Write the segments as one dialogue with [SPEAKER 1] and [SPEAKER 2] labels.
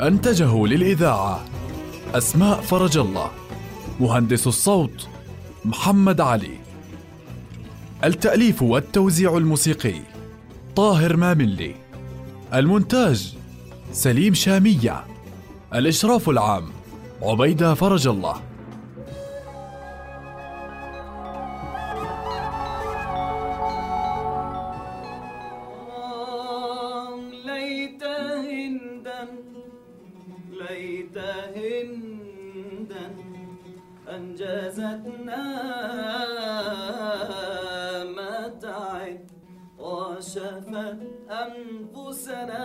[SPEAKER 1] أنتجه للإذاعة أسماء فرج الله مهندس الصوت محمد علي. التأليف والتوزيع الموسيقي طاهر ماملي. المونتاج سليم شامية. الإشراف العام عبيدة فرج الله.
[SPEAKER 2] أنجزتنا ما تعد وشفت أنفسنا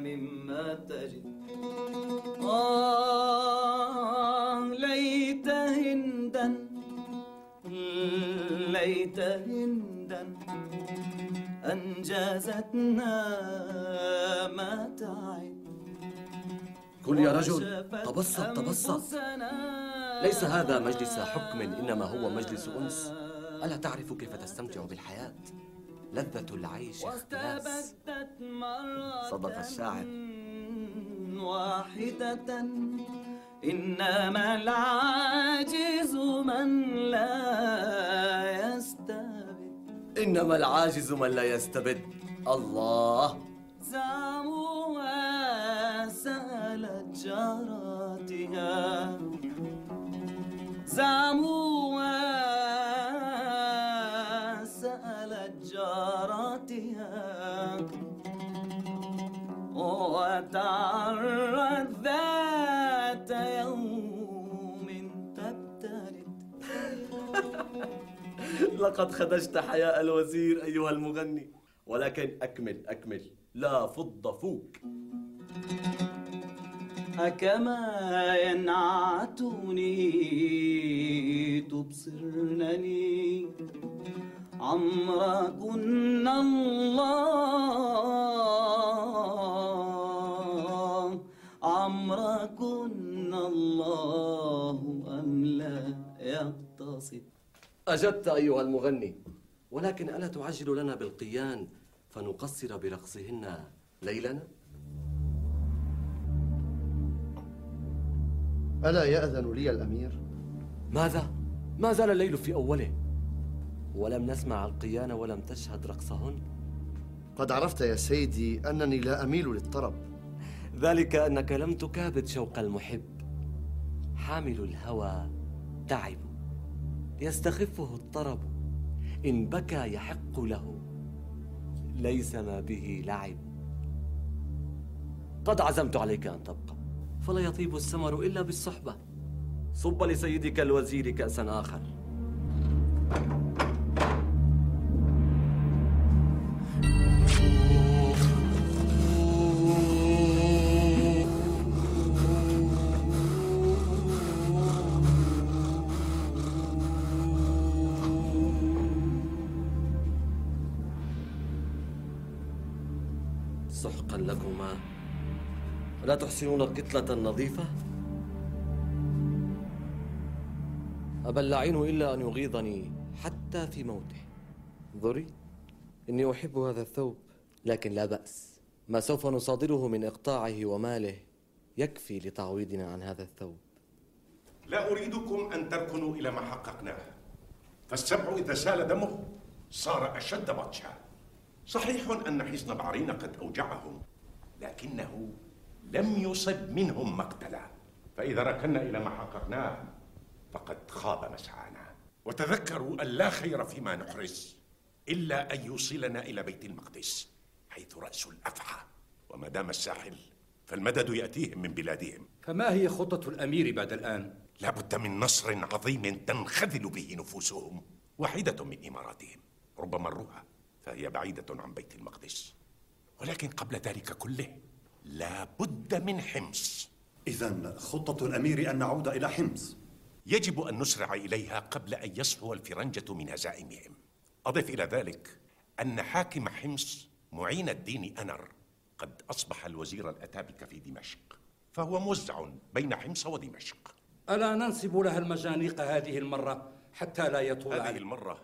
[SPEAKER 2] مما تجد. آه ليت هندا ليت هندا أنجزتنا ما
[SPEAKER 3] قل يا رجل تبسط تبسط. ليس هذا مجلس حكم إنما هو مجلس أنس. ألا تعرف كيف تستمتع بالحياة؟ لذة العيش اختلاس. صدق الشاعر.
[SPEAKER 2] واحدة إنما العاجز من لا يستبد.
[SPEAKER 3] إنما العاجز من لا يستبد. الله.
[SPEAKER 2] زعموها جاراتها. زعموها سألت جاراتها. وتعرت ذات يوم تبتلد
[SPEAKER 3] لقد خدشت حياء الوزير أيها المغني. ولكن أكمل أكمل. لا فض فوك.
[SPEAKER 2] أكما ينعتني تبصرنني عمركن الله عمركن الله أم لا يقتصد.
[SPEAKER 3] أجدت أيها المغني ولكن ألا تعجل لنا بالقيان فنقصر برقصهن ليلنا
[SPEAKER 4] ألا يأذن لي الأمير؟
[SPEAKER 3] ماذا؟ ما زال الليل في أوله. ولم نسمع القيان ولم تشهد رقصهن.
[SPEAKER 4] قد عرفت يا سيدي أنني لا أميل للطرب.
[SPEAKER 3] ذلك أنك لم تكابد شوق المحب. حامل الهوى تعب. يستخفه الطرب. إن بكى يحق له. ليس ما به لعب. قد عزمت عليك أن تبقى. فلا يطيب السمر إلا بالصحبة. صب لسيدك الوزير كأسا آخر. تحسنون القتلة النظيفة؟ أبى اللعين إلا أن يغيظني حتى في موته. ذري إني أحب هذا الثوب لكن لا بأس. ما سوف نصادره من إقطاعه وماله يكفي لتعويضنا عن هذا الثوب.
[SPEAKER 5] لا أريدكم أن تركنوا إلى ما حققناه. فالسبع إذا سال دمه صار أشد بطشا. صحيح أن حصن بعرين قد أوجعهم لكنه لم يصب منهم مقتلا. فإذا ركنا إلى ما حققناه فقد خاب مسعانا وتذكروا أن لا خير فيما نحرز إلا أن يوصلنا إلى بيت المقدس حيث رأس الأفعى. وما دام الساحل فالمدد يأتيهم من بلادهم.
[SPEAKER 6] فما هي خطة الأمير بعد الآن؟
[SPEAKER 5] لا بد من نصر عظيم تنخذل به نفوسهم واحدة من إماراتهم. ربما الرؤى فهي بعيدة عن بيت المقدس. ولكن قبل ذلك كله لا بد من حمص.
[SPEAKER 7] إذا خطة الأمير أن نعود إلى حمص.
[SPEAKER 5] يجب أن نسرع إليها قبل أن يصحو الفرنجة من هزائمهم. أضف إلى ذلك أن حاكم حمص معين الدين أنر قد أصبح الوزير الأتابك في دمشق فهو موزع بين حمص ودمشق.
[SPEAKER 6] ألا ننسب لها المجانيق هذه المرة حتى لا يطول
[SPEAKER 5] هذه
[SPEAKER 6] عليك
[SPEAKER 5] المرة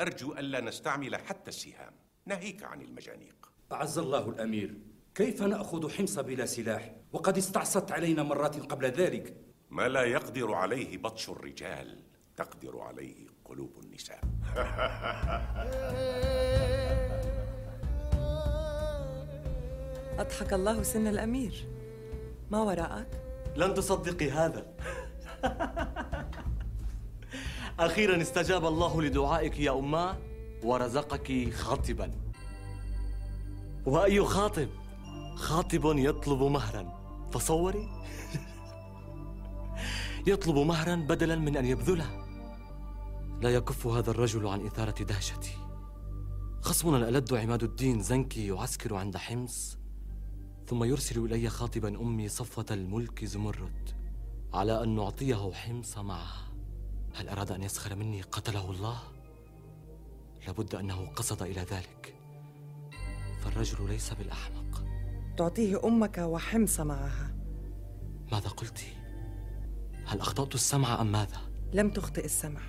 [SPEAKER 5] أرجو ألا نستعمل حتى السهام. ناهيك عن المجانيق.
[SPEAKER 6] أعز الله الأمير. كيف نأخذ حمص بلا سلاح؟ وقد استعصت علينا مرات قبل ذلك.
[SPEAKER 5] ما لا يقدر عليه بطش الرجال تقدر عليه قلوب النساء.
[SPEAKER 8] أضحك الله سن الأمير. ما وراءك؟
[SPEAKER 3] لن تصدقي هذا. أخيرا استجاب الله لدعائك يا أماه ورزقك خاطبا. وأي خاطب؟ خاطب يطلب مهرا. تصوري يطلب مهرا بدلا من أن يبذله. لا يكف هذا الرجل عن إثارة دهشتي. خصمنا الألد عماد الدين زنكي يعسكر عند حمص ثم يرسل إلي خاطبا أمي صفوة الملك زمرد على أن نعطيه حمص معها هل أراد أن يسخر مني قتله الله؟ لابد أنه قصد إلى ذلك. فالرجل ليس بالأحمق.
[SPEAKER 8] تعطيه أمك وحمص معها
[SPEAKER 3] ماذا قلت؟ هل أخطأت السمع أم ماذا؟
[SPEAKER 8] لم تخطئ السمع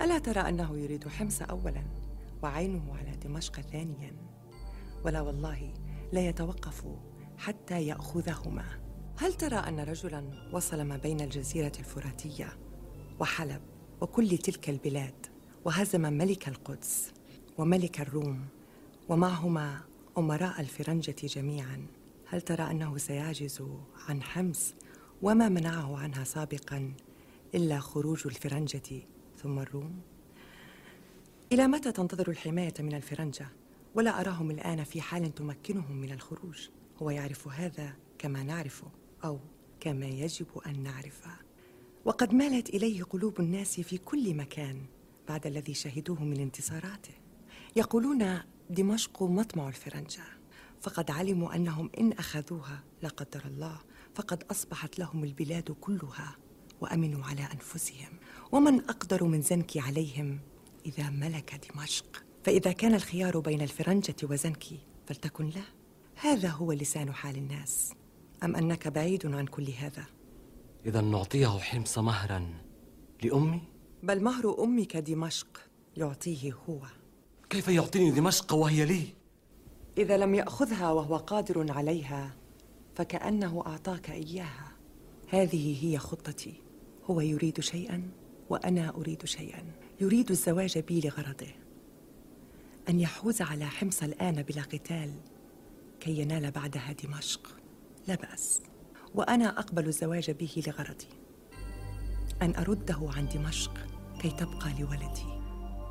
[SPEAKER 8] ألا ترى أنه يريد حمص أولا وعينه على دمشق ثانيا ولا والله لا يتوقف حتى يأخذهما هل ترى أن رجلا وصل ما بين الجزيرة الفراتية وحلب وكل تلك البلاد وهزم ملك القدس وملك الروم ومعهما أمراء الفرنجة جميعا. هل ترى أنه سيعجز عن حمص؟ وما منعه عنها سابقا إلا خروج الفرنجة ثم الروم؟ إلى متى تنتظر الحماية من الفرنجة؟ ولا أراهم الآن في حال تمكنهم من الخروج. هو يعرف هذا كما نعرفه أو كما يجب أن نعرفه. وقد مالت إليه قلوب الناس في كل مكان بعد الذي شهدوه من انتصاراته. يقولون دمشق مطمع الفرنجة. فقد علموا أنهم إن أخذوها لا قدر الله فقد أصبحت لهم البلاد كلها وأمنوا على أنفسهم. ومن أقدر من زنكي عليهم إذا ملك دمشق. فإذا كان الخيار بين الفرنجة وزنكي فلتكن له. هذا هو لسان حال الناس. أم أنك بعيد عن كل هذا؟
[SPEAKER 3] إذا نعطيه حمص مهرا لأمي؟
[SPEAKER 8] بل مهر أمك دمشق يعطيه هو.
[SPEAKER 3] كيف يعطيني دمشق وهي لي؟
[SPEAKER 8] إذا لم يأخذها وهو قادر عليها فكأنه أعطاك إياها. هذه هي خطتي. هو يريد شيئا وأنا أريد شيئا. يريد الزواج بي لغرضه. أن يحوز على حمص الآن بلا قتال كي ينال بعدها دمشق. لا بأس. وأنا أقبل الزواج به لغرضي. أن أرده عن دمشق كي تبقى لولدي.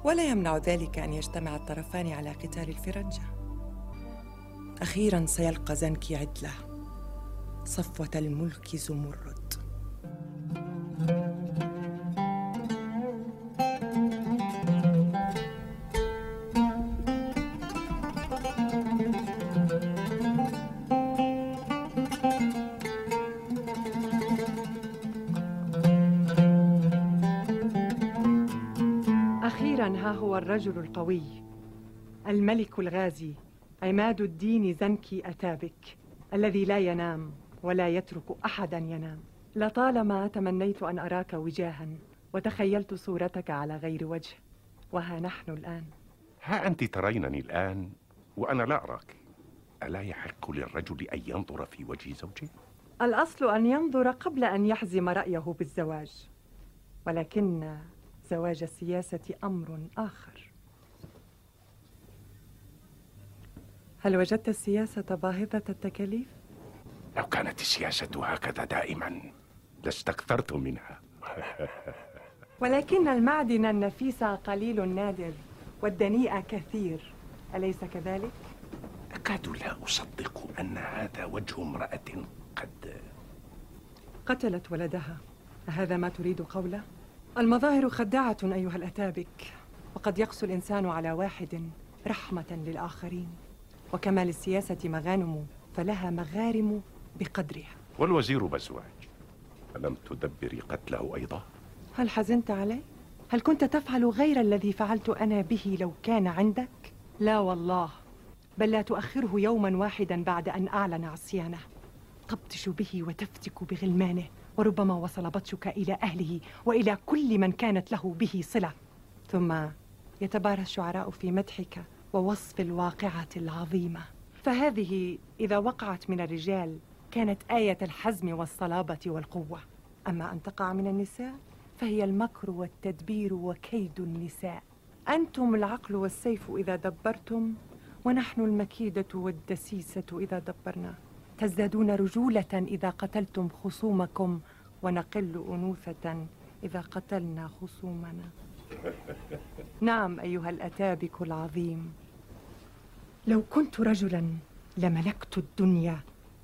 [SPEAKER 8] ولا يمنع ذلك أن يجتمع الطرفان على قتال الفرنجة. أخيرا سيلقى زنكي عدله. صفوة الملك زمرد. الرجل القوي الملك الغازي عماد الدين زنكي أتابك الذي لا ينام ولا يترك أحدا ينام. لطالما تمنيت أن أراك وجاها وتخيلت صورتك على غير وجه وها نحن الآن؟
[SPEAKER 5] ها أنت ترينني الآن وأنا لا أراك. ألا يحق للرجل أن ينظر في وجه زوجه؟
[SPEAKER 8] الأصل أن ينظر قبل أن يحزم رأيه بالزواج ولكن زواج السياسة أمر آخر هل وجدت السياسة باهظة التكاليف؟
[SPEAKER 5] لو كانت السياسة هكذا دائما لاستكثرت منها
[SPEAKER 8] ولكن المعدن النفيس قليل نادر والدنيء كثير أليس كذلك؟
[SPEAKER 5] أكاد لا أصدق أن هذا وجه امرأة قد
[SPEAKER 8] قتلت ولدها أهذا ما تريد قوله؟ المظاهر خداعة أيها الأتابك وقد يقسو الإنسان على واحد رحمة للآخرين وكما للسياسة مغانم فلها مغارم بقدرها
[SPEAKER 5] والوزير بزواج ألم تدبري قتله أيضا؟
[SPEAKER 8] هل حزنت علي؟ هل كنت تفعل غير الذي فعلت أنا به لو كان عندك؟ لا والله بل لا تؤخره يوما واحدا بعد أن أعلن عصيانه تبطش به وتفتك بغلمانه وربما وصل بطشك إلى أهله وإلى كل من كانت له به صلة. ثم يتبارى الشعراء في مدحك ووصف الواقعة العظيمة. فهذه إذا وقعت من الرجال كانت آية الحزم والصلابة والقوة. أما أن تقع من النساء فهي المكر والتدبير وكيد النساء. أنتم العقل والسيف إذا دبرتم ونحن المكيدة والدسيسة إذا دبرنا. تزدادون رجولة إذا قتلتم خصومكم ونقل أنوثة إذا قتلنا خصومنا. نعم أيها الأتابك العظيم. لو كنت رجلا لملكت الدنيا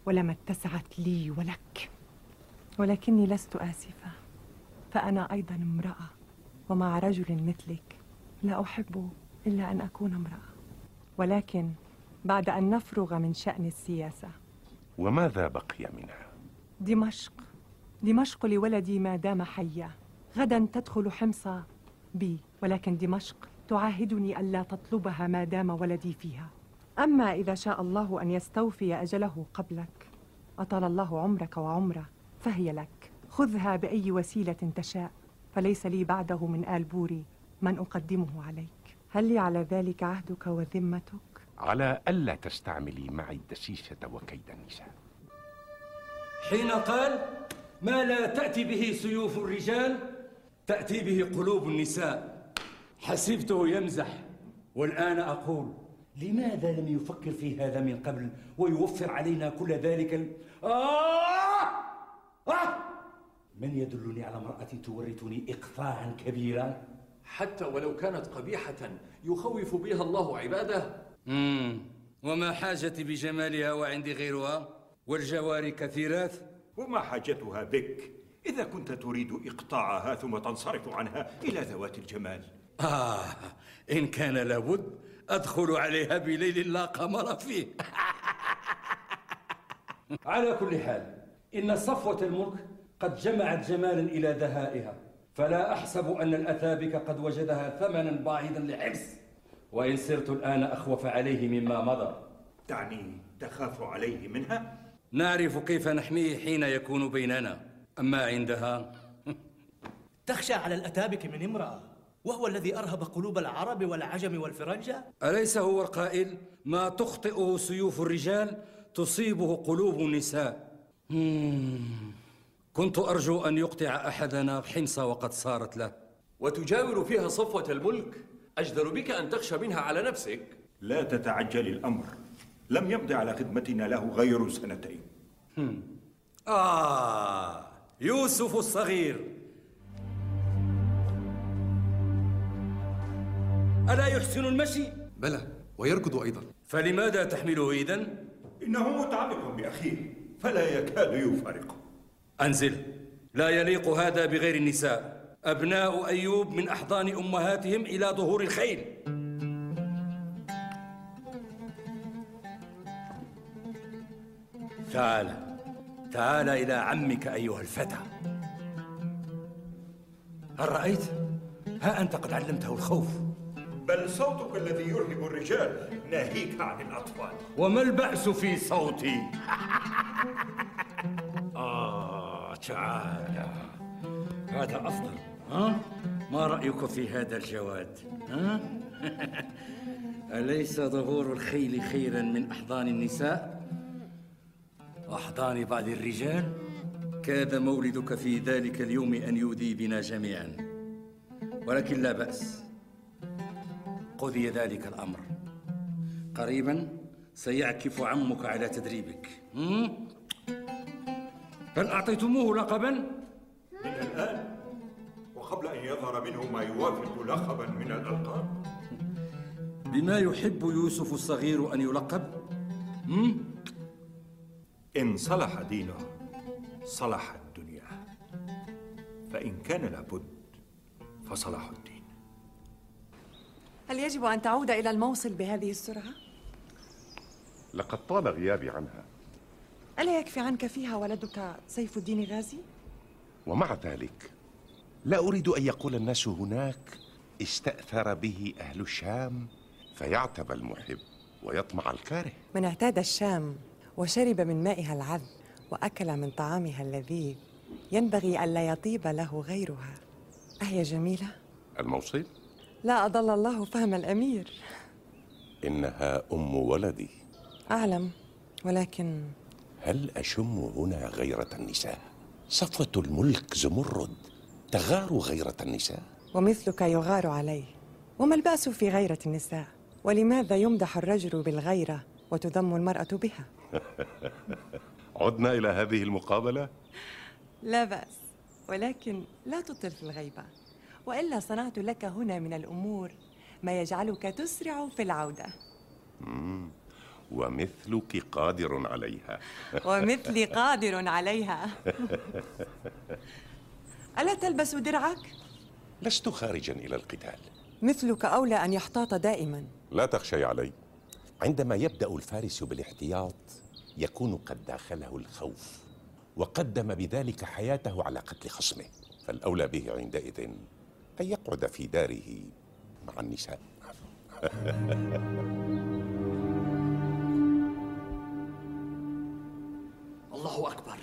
[SPEAKER 8] ولما اتسعت لي ولك ولكني لست آسفة فأنا أيضا امرأة ومع رجل مثلك لا أحب إلا أن أكون امرأة. ولكن بعد أن نفرغ من شأن السياسة
[SPEAKER 5] وماذا بقي منها؟
[SPEAKER 8] دمشق. دمشق لولدي ما دام حيا. غدا تدخل حمص بي ولكن دمشق تعاهدني ألا تطلبها ما دام ولدي فيها. أما إذا شاء الله أن يستوفي أجله قبلك أطال الله عمرك وعمره فهي لك. خذها بأي وسيلة تشاء فليس لي بعده من آل بوري من أقدمه عليك. هل لي على ذلك عهدك وذمتك؟
[SPEAKER 5] على ألا تستعملي معي الدسيسة وكيد النساء
[SPEAKER 6] حين قال ما لا تأتي به سيوف الرجال تأتي به قلوب النساء حسبته يمزح والآن أقول لماذا لم يفكر في هذا من قبل ويوفر علينا كل ذلك ال... آه! آه! من يدلني على امرأة تورثني إقطاعا كبيرا
[SPEAKER 3] حتى ولو كانت قبيحة يخوف بها الله عباده
[SPEAKER 6] مم. وما حاجتي بجمالها وعندي غيرها؟ والجواري كثيرات.
[SPEAKER 9] وما حاجتها بك؟ إذا كنت تريد إقطاعها ثم تنصرف عنها إلى ذوات الجمال.
[SPEAKER 6] آه إن كان لابد أدخل عليها بليل لا قمر فيه. على كل حال إن صفوة الملك قد جمعت جمالا إلى دهائها فلا أحسب أن الأثابك قد وجدها ثمنا باهظا لحبس وإن صرت الآن أخوف عليه مما مضى.
[SPEAKER 9] تعني تخاف عليه منها؟
[SPEAKER 6] نعرف كيف نحميه حين يكون بيننا. أما عندها؟
[SPEAKER 10] تخشى على الأتابك من امرأة وهو الذي أرهب قلوب العرب والعجم والفرنجة؟
[SPEAKER 6] أليس هو القائل؟ ما تخطئه سيوف الرجال تصيبه قلوب النساء. كنت أرجو أن يقطع أحدنا حمص وقد صارت له.
[SPEAKER 3] وتجاور فيها صفوة الملك؟ أجدر بك أن تخشى منها على نفسك.
[SPEAKER 9] لا تتعجل الأمر. لم يمض على خدمتنا له غير سنتين.
[SPEAKER 6] هم. آه يوسف الصغير. ألا يحسن المشي؟
[SPEAKER 11] بلى ويركض أيضا.
[SPEAKER 6] فلماذا تحمله إذن؟
[SPEAKER 9] إنه متعلق بأخيه فلا يكاد يفارقه.
[SPEAKER 6] أنزل. لا يليق هذا بغير النساء. أبناء أيوب من أحضان أمهاتهم إلى ظهور الخيل. تعال تعال إلى عمك أيها الفتى. هل رأيت؟ ها أنت قد علمته الخوف.
[SPEAKER 9] بل صوتك الذي يرهب الرجال ناهيك عن الأطفال.
[SPEAKER 6] وما البأس في صوتي؟ تعالى هذا أفضل. ها؟ ما رأيك في هذا الجواد؟ ها؟ أليس ظهور الخيل خيرا من أحضان النساء؟ أحضان بعض الرجال؟ كاد مولدك في ذلك اليوم أن يودي بنا جميعا ولكن لا بأس قضي ذلك الأمر قريبا سيعكف عمك على تدريبك هل أعطيتموه لقبا؟
[SPEAKER 9] وقبل أن يظهر منه ما يوافق لقبا من الألقاب
[SPEAKER 6] بما يحب يوسف الصغير أن يلقب؟ مم؟
[SPEAKER 9] إن صلح دينه صلح الدنيا فإن كان لابد فصلاح الدين
[SPEAKER 8] هل يجب أن تعود إلى الموصل بهذه السرعة؟
[SPEAKER 5] لقد طال غيابي عنها
[SPEAKER 8] ألا يكفي عنك فيها ولدك سيف الدين غازي؟
[SPEAKER 5] ومع ذلك لا أريد أن يقول الناس هناك استأثر به أهل الشام فيعتب المحب ويطمع الكاره.
[SPEAKER 8] من اعتاد الشام وشرب من مائها العذب وأكل من طعامها اللذيذ. ينبغي ألا يطيب له غيرها. أهي جميلة؟
[SPEAKER 5] الموصل
[SPEAKER 8] لا أضل الله فهم الأمير.
[SPEAKER 5] إنها أم ولدي.
[SPEAKER 8] أعلم ولكن
[SPEAKER 5] هل أشم هنا غيرة النساء؟ صفوة الملك زمرد. تغار غيرة النساء؟
[SPEAKER 8] ومثلك يغار عليه. وما البأس في غيرة النساء؟ ولماذا يمدح الرجل بالغيرة وتذم المرأة بها؟
[SPEAKER 5] عدنا إلى هذه المقابلة؟
[SPEAKER 8] لا بأس ولكن لا تطل في الغيبة. وإلا صنعت لك هنا من الأمور ما يجعلك تسرع في العودة.
[SPEAKER 5] مم. ومثلك قادر عليها.
[SPEAKER 8] ومثلي قادر عليها. ألا تلبس درعك؟
[SPEAKER 5] لست خارجا إلى القتال.
[SPEAKER 8] مثلك أولى أن يحتاط دائما.
[SPEAKER 5] لا تخشي علي. عندما يبدأ الفارس بالاحتياط يكون قد داخله الخوف وقدم بذلك حياته على قتل خصمه. فالأولى به عندئذ أن يقعد في داره مع النساء.
[SPEAKER 3] الله أكبر.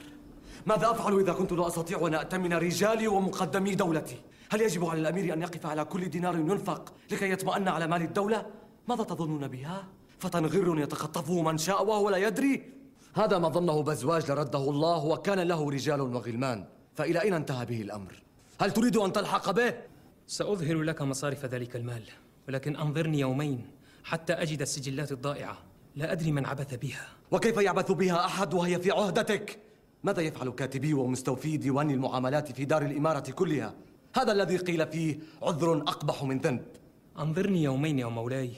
[SPEAKER 3] ماذا أفعل إذا كنت لا أستطيع أن أأتمن رجالي ومقدمي دولتي؟ هل يجب على الأمير أن يقف على كل دينار ينفق لكي يطمئن على مال الدولة؟ ماذا تظنون بها؟ فتى غر يتخطفه من شاء وهو لا يدري؟ هذا ما ظنه بزواج لرده الله وكان له رجال وغلمان فإلى أين انتهى به الأمر؟ هل تريد أن تلحق به؟
[SPEAKER 12] سأظهر لك مصارف ذلك المال ولكن أنظرني يومين حتى أجد السجلات الضائعة لا أدري من عبث بها
[SPEAKER 3] وكيف يعبث بها أحد وهي في عهدتك؟ ماذا يفعل كاتبي ومستوفي ديوان المعاملات في دار الإمارة كلها؟ هذا الذي قيل فيه عذر أقبح من ذنب.
[SPEAKER 12] أنظرني يومين يا مولاي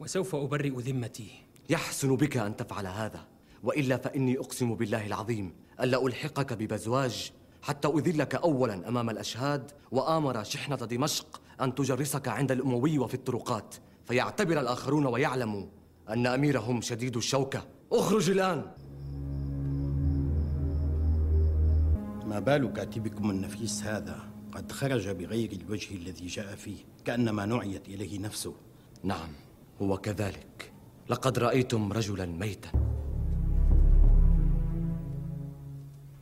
[SPEAKER 12] وسوف أبرئ ذمتي.
[SPEAKER 3] يحسن بك أن تفعل هذا وإلا فإني أقسم بالله العظيم ألا ألحقك ببزواج حتى أذلك أولا أمام الأشهاد وآمر شحنة دمشق أن تجرسك عند الأموي وفي الطرقات فيعتبر الآخرون ويعلموا أن أميرهم شديد الشوكة. أخرج الآن!
[SPEAKER 13] ما بال كاتبكم النفيس هذا قد خرج بغير الوجه الذي جاء فيه كأنما نعيت إليه نفسه
[SPEAKER 3] نعم هو كذلك لقد رأيتم رجلا ميتا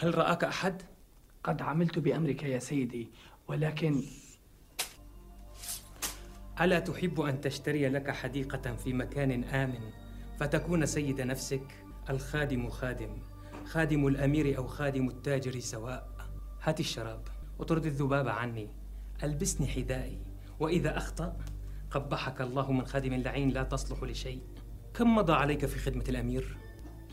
[SPEAKER 12] هل رآك أحد؟
[SPEAKER 14] قد عملت بأمرك يا سيدي ولكن
[SPEAKER 12] ألا تحب أن تشتري لك حديقة في مكان آمن فتكون سيد نفسك؟ الخادم خادم خادم الأمير أو خادم التاجر سواء. هات الشراب وطرد الذباب عني. ألبسني حذائي. وإذا أخطأ قبحك الله من خادم لعين لا تصلح لشيء. كم مضى عليك في خدمة الأمير؟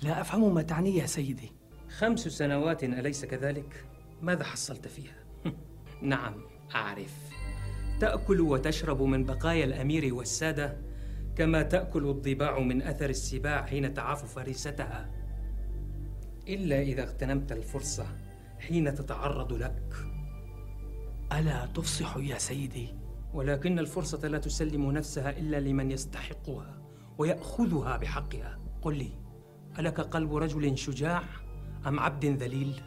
[SPEAKER 14] لا أفهم ما تعني يا سيدي.
[SPEAKER 12] خمس سنوات أليس كذلك؟ ماذا حصلت فيها؟ نعم أعرف. تأكل وتشرب من بقايا الأمير والسادة كما تأكل الضباع من أثر السباع حين تعاف فريستها إلا إذا اغتنمت الفرصة حين تتعرض لك
[SPEAKER 14] ألا تفصح يا سيدي؟
[SPEAKER 12] ولكن الفرصة لا تسلم نفسها إلا لمن يستحقها ويأخذها بحقها قل لي ألك قلب رجل شجاع أم عبد ذليل؟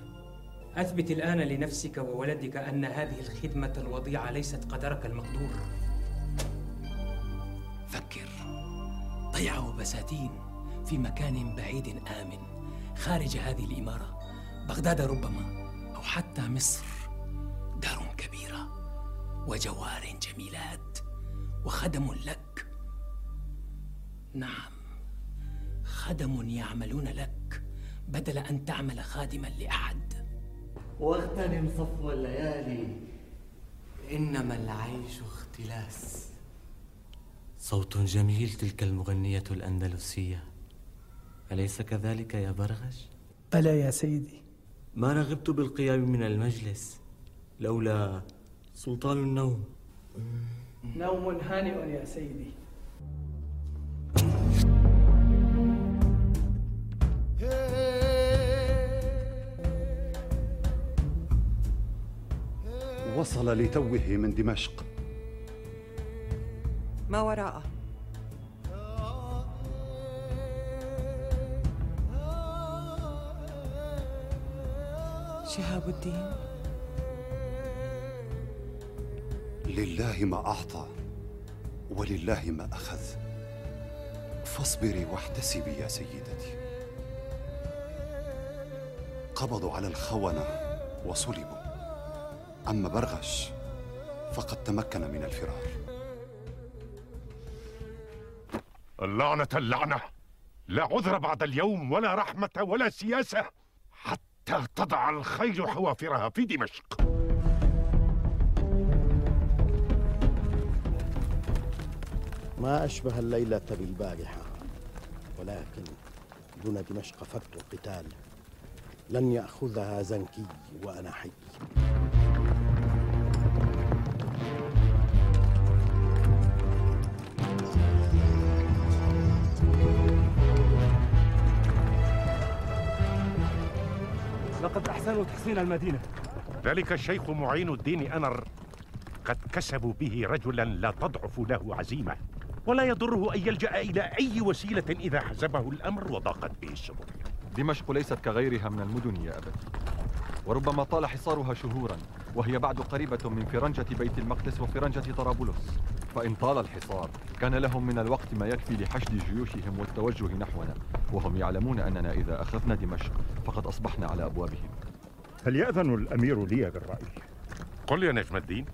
[SPEAKER 12] أثبت الآن لنفسك وولدك أن هذه الخدمة الوضيعة ليست قدرك المقدور
[SPEAKER 14] فكر ضيعه بساتين في مكان بعيد آمن خارج هذه الإمارة. بغداد ربما أو حتى مصر. دار كبيرة وجوار جميلات وخدم لك. نعم خدم يعملون لك بدل أن تعمل خادما لأحد.
[SPEAKER 3] واغتنم صفو الليالي. إنما العيش اختلاس. صوت جميل تلك المغنية الأندلسية. أليس كذلك يا برغش؟
[SPEAKER 14] بلى يا سيدي.
[SPEAKER 3] ما رغبت بالقيام من المجلس لولا سلطان النوم.
[SPEAKER 14] نوم هانئ يا سيدي.
[SPEAKER 7] وصل لتوه من دمشق.
[SPEAKER 8] ما وراءه؟ شهاب الدين؟
[SPEAKER 7] لله ما أعطى ولله ما أخذ. فاصبري واحتسبي يا سيدتي. قبضوا على الخونة وصلبوا. أما برغش فقد تمكن من الفرار.
[SPEAKER 5] اللعنة اللعنة. لا عذر بعد اليوم ولا رحمة ولا سياسة. تضع الخيل حوافرها في دمشق.
[SPEAKER 13] ما أشبه الليلة بالبارحة ولكن دون دمشق فك القتال. لن يأخذها زنكي وأنا حي.
[SPEAKER 15] لقد أحسنوا تحصين المدينة.
[SPEAKER 5] ذلك الشيخ معين الدين أنر قد كسبوا به رجلا لا تضعف له عزيمة ولا يضره أن يلجأ إلى أي وسيلة إذا حزبه الأمر وضاقت به السبل
[SPEAKER 16] دمشق ليست كغيرها من المدن يا أبت وربما طال حصارها شهورا وهي بعد قريبة من فرنجة بيت المقدس وفرنجة طرابلس. فإن طال الحصار. كان لهم من الوقت ما يكفي لحشد جيوشهم والتوجه نحونا وهم يعلمون أننا إذا أخذنا دمشق فقد أصبحنا على أبوابهم.
[SPEAKER 9] هل يأذن الأمير لي بالرأي؟
[SPEAKER 5] قل يا نجم الدين.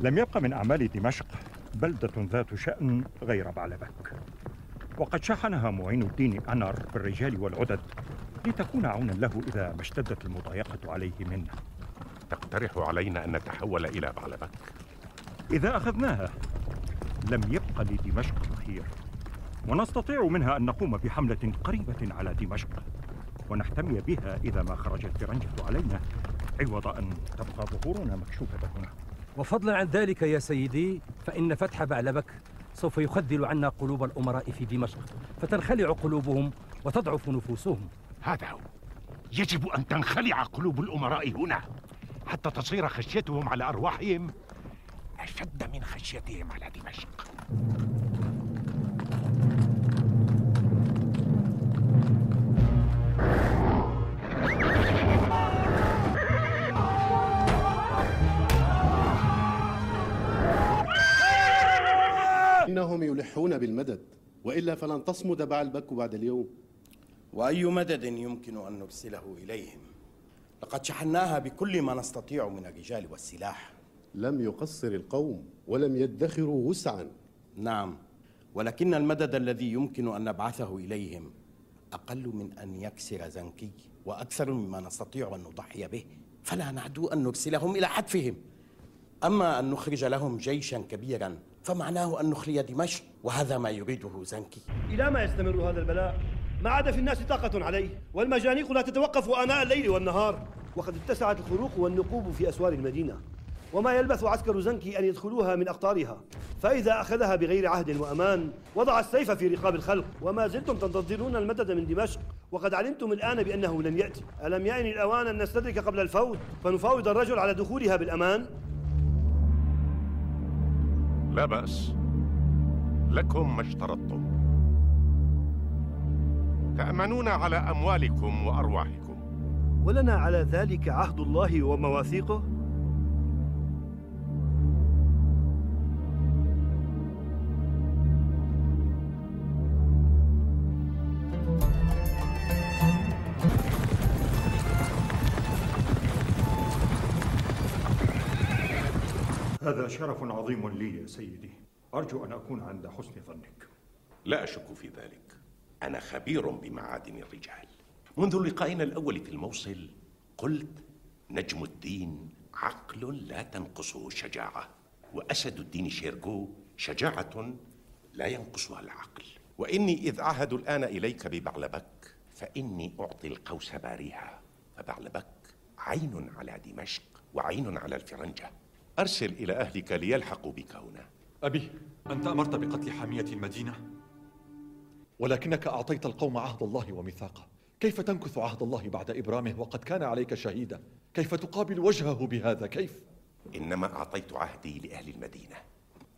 [SPEAKER 9] لم يبق من أعمال دمشق بلدة ذات شأن غير بعلبك. وقد شحنها معين الدين أنر بالرجال والعدد لتكون عونا له إذا ما اشتدت المضايقة عليه منا.
[SPEAKER 5] تقترح علينا أن نتحول إلى بعلبك؟
[SPEAKER 9] إذا أخذناها. لم يبق لدمشق خير ونستطيع منها أن نقوم بحملة قريبة على دمشق. ونحتمي بها إذا ما خرجت فرنجة علينا. عوض أن تبقى ظهورنا مكشوفة هنا.
[SPEAKER 15] وفضلا عن ذلك يا سيدي فإن فتح بعلبك سوف يخذل عنا قلوب الأمراء في دمشق. فتنخلع قلوبهم وتضعف نفوسهم.
[SPEAKER 5] هذا هو. يجب أن تنخلع قلوب الأمراء هنا. حتى تصير خشيتهم على أرواحهم أشد من خشيتهم على دمشق.
[SPEAKER 17] إنهم يلحون بالمدد وإلا فلن تصمد بعلبك بعد اليوم.
[SPEAKER 13] وأي مدد يمكن أن نرسله إليهم؟ لقد شحناها بكل ما نستطيع من الرجال والسلاح.
[SPEAKER 17] لم يقصر القوم ولم يدخروا وسعا.
[SPEAKER 13] نعم. ولكن المدد الذي يمكن أن نبعثه إليهم أقل من أن يكسر زنكي وأكثر مما نستطيع أن نضحي به فلا نعدو أن نرسلهم إلى حتفهم. أما أن نخرج لهم جيشا كبيرا فمعناه أن نخلي دمشق وهذا ما يريده زنكي.
[SPEAKER 18] إلى ما يستمر هذا البلاء؟ ما عاد في الناس طاقة عليه والمجانيق لا تتوقف آناء الليل والنهار. وقد اتسعت الخروق والنقوب في أسوار المدينة. وما يلبث عسكر زنكي أن يدخلوها من أقطارها. فإذا أخذها بغير عهد وأمان وضع السيف في رقاب الخلق. وما زلتم تنتظرون المدد من دمشق. وقد علمتم الآن بأنه لن يأتي. ألم يأن الأوان أن نستدرك قبل الفوت؟ فنفاوض الرجل على دخولها بالأمان؟
[SPEAKER 5] لا بأس. لكم ما اشترطتم. تأمنون على أموالكم وأرواحكم.
[SPEAKER 18] ولنا على ذلك عهد الله ومواثيقه؟
[SPEAKER 9] هذا شرف عظيم لي يا سيدي. أرجو أن أكون عند حسن ظنك.
[SPEAKER 5] لا أشك في ذلك. أنا خبير بمعادن الرجال. منذ لقائنا الأول في الموصل قلت نجم الدين عقل لا تنقصه شجاعة وأسد الدين شيركو شجاعة لا ينقصها العقل. وإني إذ عهد الآن إليك ببعلبك فإني أعطي القوس باريها فبعلبك عين على دمشق وعين على الفرنجة. أرسل إلى أهلك ليلحقوا بك هنا.
[SPEAKER 16] أبي أنت أمرت بقتل حامية المدينة؟ ولكنك أعطيت القوم عهد الله وميثاقه. كيف تنكث عهد الله بعد إبرامه؟ وقد كان عليك شهيدا. كيف تقابل وجهه بهذا؟ كيف؟
[SPEAKER 5] إنما أعطيت عهدي لأهل المدينة.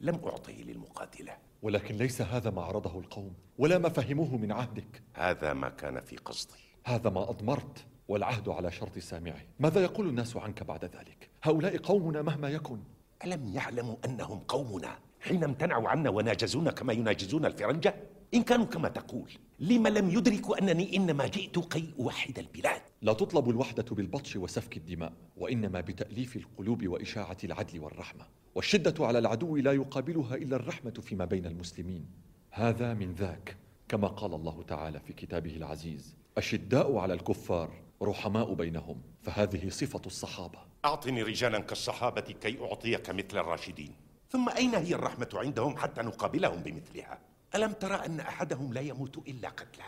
[SPEAKER 5] لم أعطه للمقاتلة.
[SPEAKER 16] ولكن ليس هذا ما عرضه القوم ولا ما فهموه من عهدك.
[SPEAKER 5] هذا ما كان في قصدي.
[SPEAKER 16] هذا ما أضمرت. والعهد على شرط سامعه. ماذا يقول الناس عنك بعد ذلك؟ هؤلاء قومنا مهما يكن.
[SPEAKER 5] ألم يعلموا أنهم قومنا حين امتنعوا عنا وناجزونا كما يناجزون الفرنجة؟ إن كانوا كما تقول. لما لم يدركوا أنني إنما جئت كي أوحد البلاد؟
[SPEAKER 16] لا تطلب الوحدة بالبطش وسفك الدماء وإنما بتأليف القلوب وإشاعة العدل والرحمة. والشدة على العدو لا يقابلها إلا الرحمة فيما بين المسلمين. هذا من ذاك كما قال الله تعالى في كتابه العزيز أشداء على الكفار رحماء بينهم فهذه صفة الصحابة.
[SPEAKER 5] أعطني رجالا كالصحابة كي أعطيك مثل الراشدين. ثم أين هي الرحمة عندهم حتى نقابلهم بمثلها؟ ألم ترى أن أحدهم لا يموت إلا قتله؟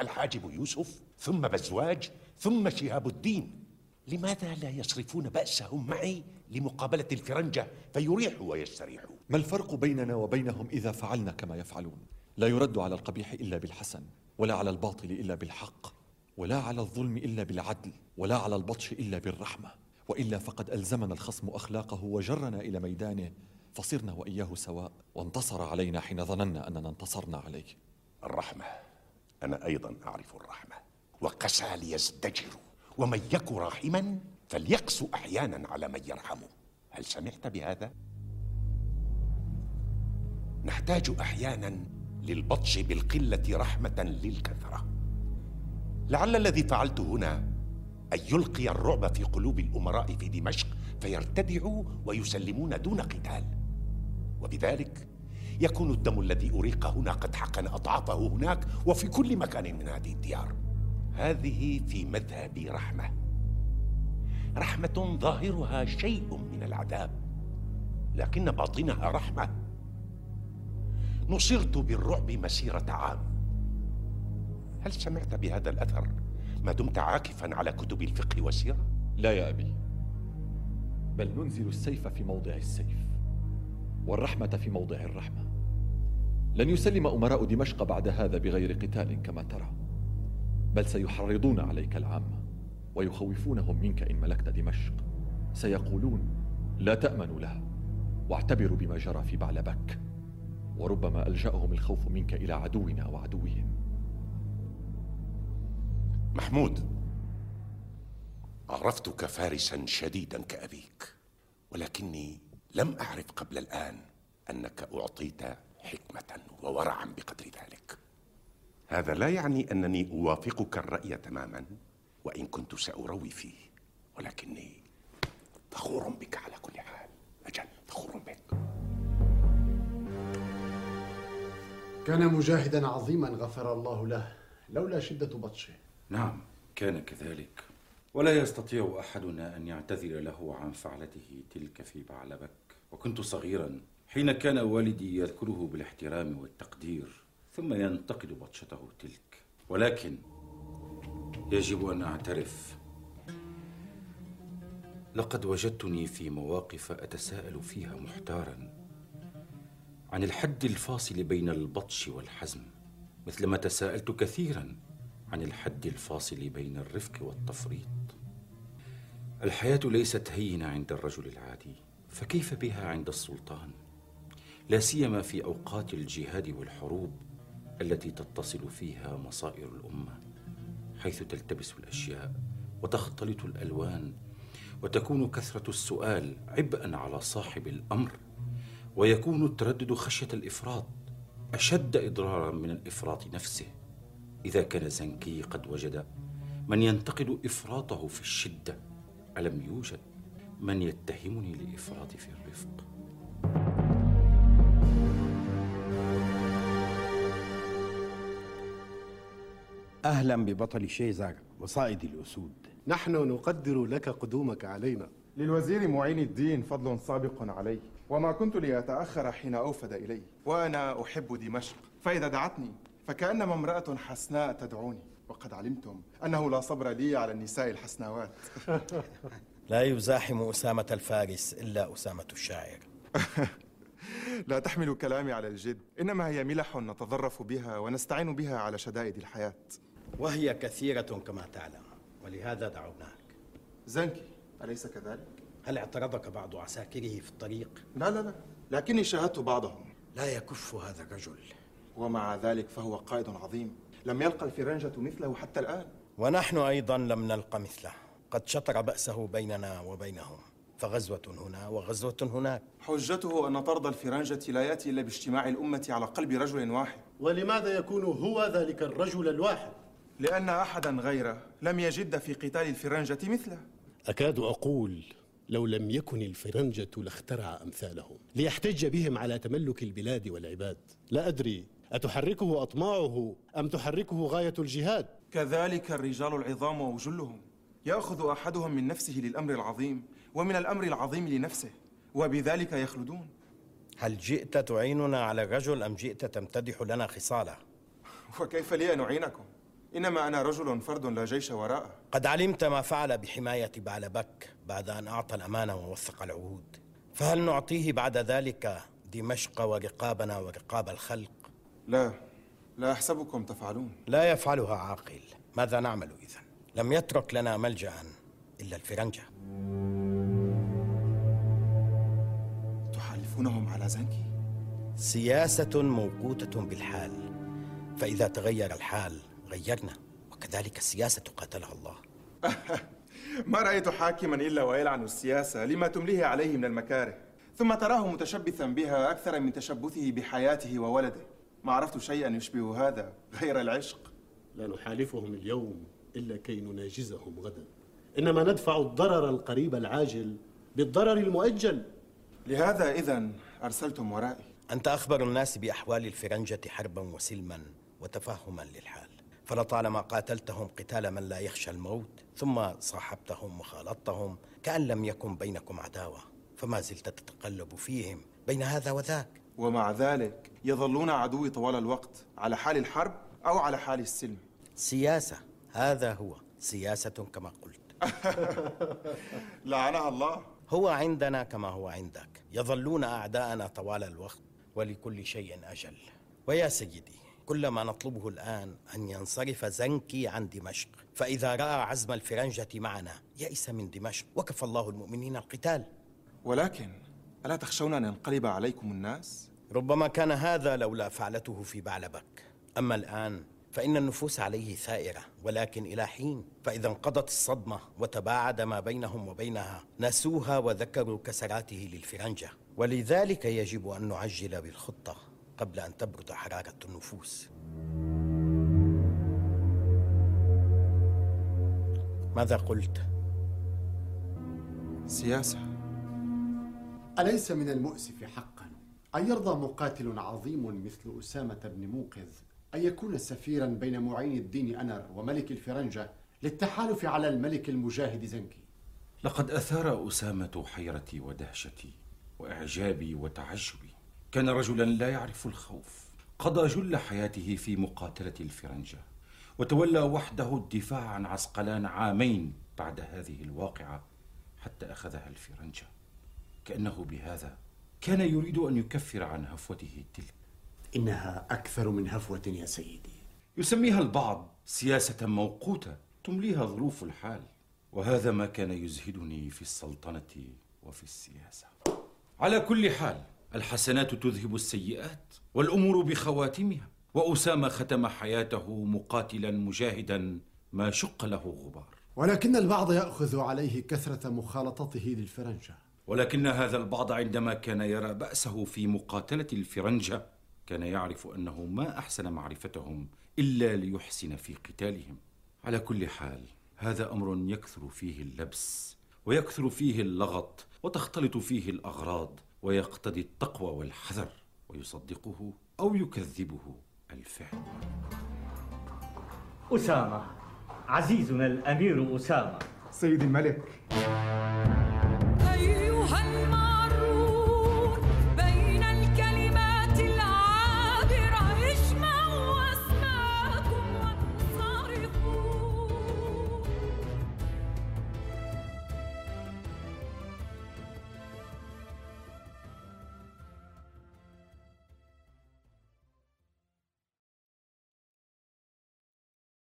[SPEAKER 5] الحاجب يوسف ثم بزواج ثم شهاب الدين. لماذا لا يصرفون بأسهم معي لمقابلة الفرنجة فيريحوا ويستريحوا
[SPEAKER 16] ما الفرق بيننا وبينهم إذا فعلنا كما يفعلون؟ لا يرد على القبيح إلا بالحسن ولا على الباطل إلا بالحق. ولا على الظلم إلا بالعدل ولا على البطش إلا بالرحمة. وإلا فقد ألزمنا الخصم أخلاقه وجرنا إلى ميدانه فصرنا وإياه سواء. وانتصر علينا حين ظننا أننا انتصرنا عليه.
[SPEAKER 5] الرحمة. أنا أيضا أعرف الرحمة. وقسى ليزدجر. ومن يك راحما فليقسو أحيانا على من يرحمه هل سمعت بهذا؟ نحتاج أحيانا للبطش بالقلة رحمة للكثرة. لعل الذي فعلت هنا أن يلقي الرعب في قلوب الأمراء في دمشق فيرتدعوا ويسلمون دون قتال. وبذلك يكون الدم الذي أريق هنا قد حقن أضعافه هناك وفي كل مكان من هذه الديار. هذه في مذهبي رحمة. رحمة ظاهرها شيء من العذاب لكن باطنها رحمة. نصرت بالرعب مسيرة عام. هل سمعت بهذا الأثر؟ ما دمت عاكفا على كتب الفقه والسيرة؟
[SPEAKER 16] لا يا أبي. بل ننزل السيف في موضع السيف والرحمة في موضع الرحمة. لن يسلم أمراء دمشق بعد هذا بغير قتال كما ترى. بل سيحرضون عليك العامة ويخوفونهم منك إن ملكت دمشق. سيقولون لا تأمنوا له واعتبروا بما جرى في بعلبك. وربما ألجأهم الخوف منك إلى عدونا وعدوهم.
[SPEAKER 5] محمود عرفتك فارسا شديدا كأبيك ولكني لم أعرف قبل الآن أنك أعطيت حكمة وورعا بقدر ذلك. هذا لا يعني أنني أوافقك الرأي تماما وإن كنت سأروي فيه ولكني فخور بك على كل حال. أجل فخور بك.
[SPEAKER 17] كان مجاهدا عظيما غفر الله له لولا شدة بطشه.
[SPEAKER 19] نعم كان كذلك. ولا يستطيع أحدنا أن يعتذر له عن فعلته تلك في بعلبك. وكنت صغيرا حين كان والدي يذكره بالاحترام والتقدير ثم ينتقد بطشته تلك. ولكن يجب أن أعترف. لقد وجدتني في مواقف أتساءل فيها محتارا عن الحد الفاصل بين البطش والحزم مثلما تساءلت كثيرا عن الحد الفاصل بين الرفق والتفريط. الحياة ليست هينة عند الرجل العادي فكيف بها عند السلطان؟ لا سيما في أوقات الجهاد والحروب التي تتصل فيها مصائر الأمة حيث تلتبس الأشياء وتختلط الألوان وتكون كثرة السؤال عبئا على صاحب الأمر ويكون التردد خشية الإفراط أشد إضرارا من الإفراط نفسه. إذا كان زنكي قد وجد. من ينتقد إفراطه في الشدة. ألم يوجد؟ من يتهمني لإفراط في الرفق؟
[SPEAKER 13] أهلا ببطل شيزر وصائد الأسود.
[SPEAKER 17] نحن نقدر لك قدومك علينا.
[SPEAKER 20] للوزير معين الدين فضل سابق علي وما كنت لأتأخر حين أوفد إلي وأنا أحب دمشق. فإذا دعتني فكأنما امرأة حسناء تدعوني وقد علمتم أنه لا صبر لي على النساء الحسناوات.
[SPEAKER 13] لا يزاحم أسامة الفارس إلا أسامة الشاعر.
[SPEAKER 20] لا تحمل كلامي على الجد إنما هي ملح نتظرف بها ونستعين بها على شدائد الحياة.
[SPEAKER 13] وهي كثيرة كما تعلم ولهذا دعوناك.
[SPEAKER 20] زنكي أليس كذلك؟
[SPEAKER 13] هل اعترضك بعض عساكره في الطريق؟
[SPEAKER 20] لا لا لا لكني شاهدت بعضهم.
[SPEAKER 13] لا يكف هذا الرجل.
[SPEAKER 20] ومع ذلك فهو قائد عظيم. لم يلقى الفرنجة مثله حتى الآن.
[SPEAKER 13] ونحن أيضا لم نلق مثله. قد شطر بأسه بيننا وبينهم. فغزوة هنا وغزوة هناك.
[SPEAKER 20] حجته أن طرد الفرنجة لا يأتي إلا باجتماع الأمة على قلب رجل واحد.
[SPEAKER 17] ولماذا يكون هو ذلك الرجل الواحد؟
[SPEAKER 20] لأن أحدا غيره لم يجد في قتال الفرنجة مثله.
[SPEAKER 17] أكاد أقول لو لم يكن الفرنجة لاخترع أمثالهم ليحتج بهم على تملك البلاد والعباد. لا أدري أتحركه أطماعه أم تحركه غاية الجهاد
[SPEAKER 20] كذلك الرجال العظام وجلهم يأخذ أحدهم من نفسه للأمر العظيم ومن الأمر العظيم لنفسه وبذلك يخلدون
[SPEAKER 13] هل جئت تعيننا على الرجل أم جئت تمتدح لنا خصاله؟
[SPEAKER 20] وكيف لي أن أعينكم؟ إنما أنا رجل فرد لا جيش وراءه
[SPEAKER 13] قد علمت ما فعل بحماية بعلبك بعد أن أعطى الأمانة ووثق العهود فهل نعطيه بعد ذلك دمشق ورقابنا ورقاب الخلق؟
[SPEAKER 20] لا لا أحسبكم تفعلون.
[SPEAKER 13] لا يفعلها عاقل. ماذا نعمل إذن؟ لم يترك لنا ملجأ إلا الفرنجة.
[SPEAKER 20] تحالفونهم على زنكي؟
[SPEAKER 13] سياسة موقوتة بالحال. فإذا تغير الحال غيرنا. وكذلك السياسة قاتلها الله.
[SPEAKER 20] ما رأيت حاكما إلا ويلعن السياسة لما تمليه عليه من المكاره. ثم تراه متشبثا بها أكثر من تشبثه بحياته وولده. ما عرفت شيئا يشبه هذا غير العشق.
[SPEAKER 17] لا نحالفهم اليوم إلا كي نناجزهم غدا. إنما ندفع الضرر القريب العاجل بالضرر المؤجل.
[SPEAKER 20] لهذا إذا أرسلتم ورائي.
[SPEAKER 13] أنت أخبر الناس بأحوال الفرنجة حربا وسلما وتفهما للحال. فلطالما قاتلتهم قتال من لا يخشى الموت ثم صاحبتهم وخالطتهم كأن لم يكن بينكم عداوة فما زلت تتقلب فيهم بين هذا وذاك.
[SPEAKER 20] ومع ذلك يظلون عدوي طوال الوقت على حال الحرب أو على حال السلم.
[SPEAKER 13] سياسة هذا هو. سياسة كما قلت.
[SPEAKER 20] لعنها الله.
[SPEAKER 13] هو عندنا كما هو عندك. يظلون أعداءنا طوال الوقت ولكل شيء أجل. ويا سيدي كل ما نطلبه الآن أن ينصرف زنكي عن دمشق فإذا رأى عزم الفرنجة معنا يئس من دمشق. وكفى الله المؤمنين القتال.
[SPEAKER 20] ولكن ألا تخشون أن ينقلب عليكم الناس؟
[SPEAKER 13] ربما كان هذا لولا فعلته في بعلبك. أما الآن فإن النفوس عليه ثائرة ولكن إلى حين فإذا انقضت الصدمة وتباعد ما بينهم وبينها نسوها وذكروا كسراته للفرنجة. ولذلك يجب أن نعجل بالخطة قبل أن تبرد حرارة النفوس. ماذا قلت؟
[SPEAKER 20] سياسة.
[SPEAKER 17] أليس من المؤسف حقا؟ أن يرضى مقاتل عظيم مثل أسامة بن موقذ أن يكون سفيرا بين معين الدين أنر وملك الفرنجة للتحالف على الملك المجاهد زنكي.
[SPEAKER 19] لقد أثار أسامة حيرتي ودهشتي وإعجابي وتعجبي. كان رجلا لا يعرف الخوف. قضى جل حياته في مقاتلة الفرنجة وتولى وحده الدفاع عن عسقلان عامين بعد هذه الواقعة حتى أخذها الفرنجة. كأنه بهذا كان يريد أن يكفر عن هفوته تلك
[SPEAKER 17] إنها أكثر من هفوة يا سيدي.
[SPEAKER 19] يسميها البعض سياسة موقوتة تمليها ظروف الحال وهذا ما كان يزهدني في السلطنة وفي السياسة. على كل حال الحسنات تذهب السيئات والأمور بخواتمها وأسامة ختم حياته مقاتلا مجاهدا ما شق له غبار.
[SPEAKER 17] ولكن البعض يأخذ عليه كثرة مخالطته للفرنجة.
[SPEAKER 19] ولكن هذا البعض عندما كان يرى بأسه في مقاتلة الفرنجة كان يعرف أنه ما أحسن معرفتهم إلا ليحسن في قتالهم. على كل حال هذا أمر يكثر فيه اللبس ويكثر فيه اللغط وتختلط فيه الأغراض ويقتضي التقوى والحذر ويصدقه أو يكذبه الفعل.
[SPEAKER 21] أسامة عزيزنا الأمير أسامة.
[SPEAKER 20] سيدي الملك.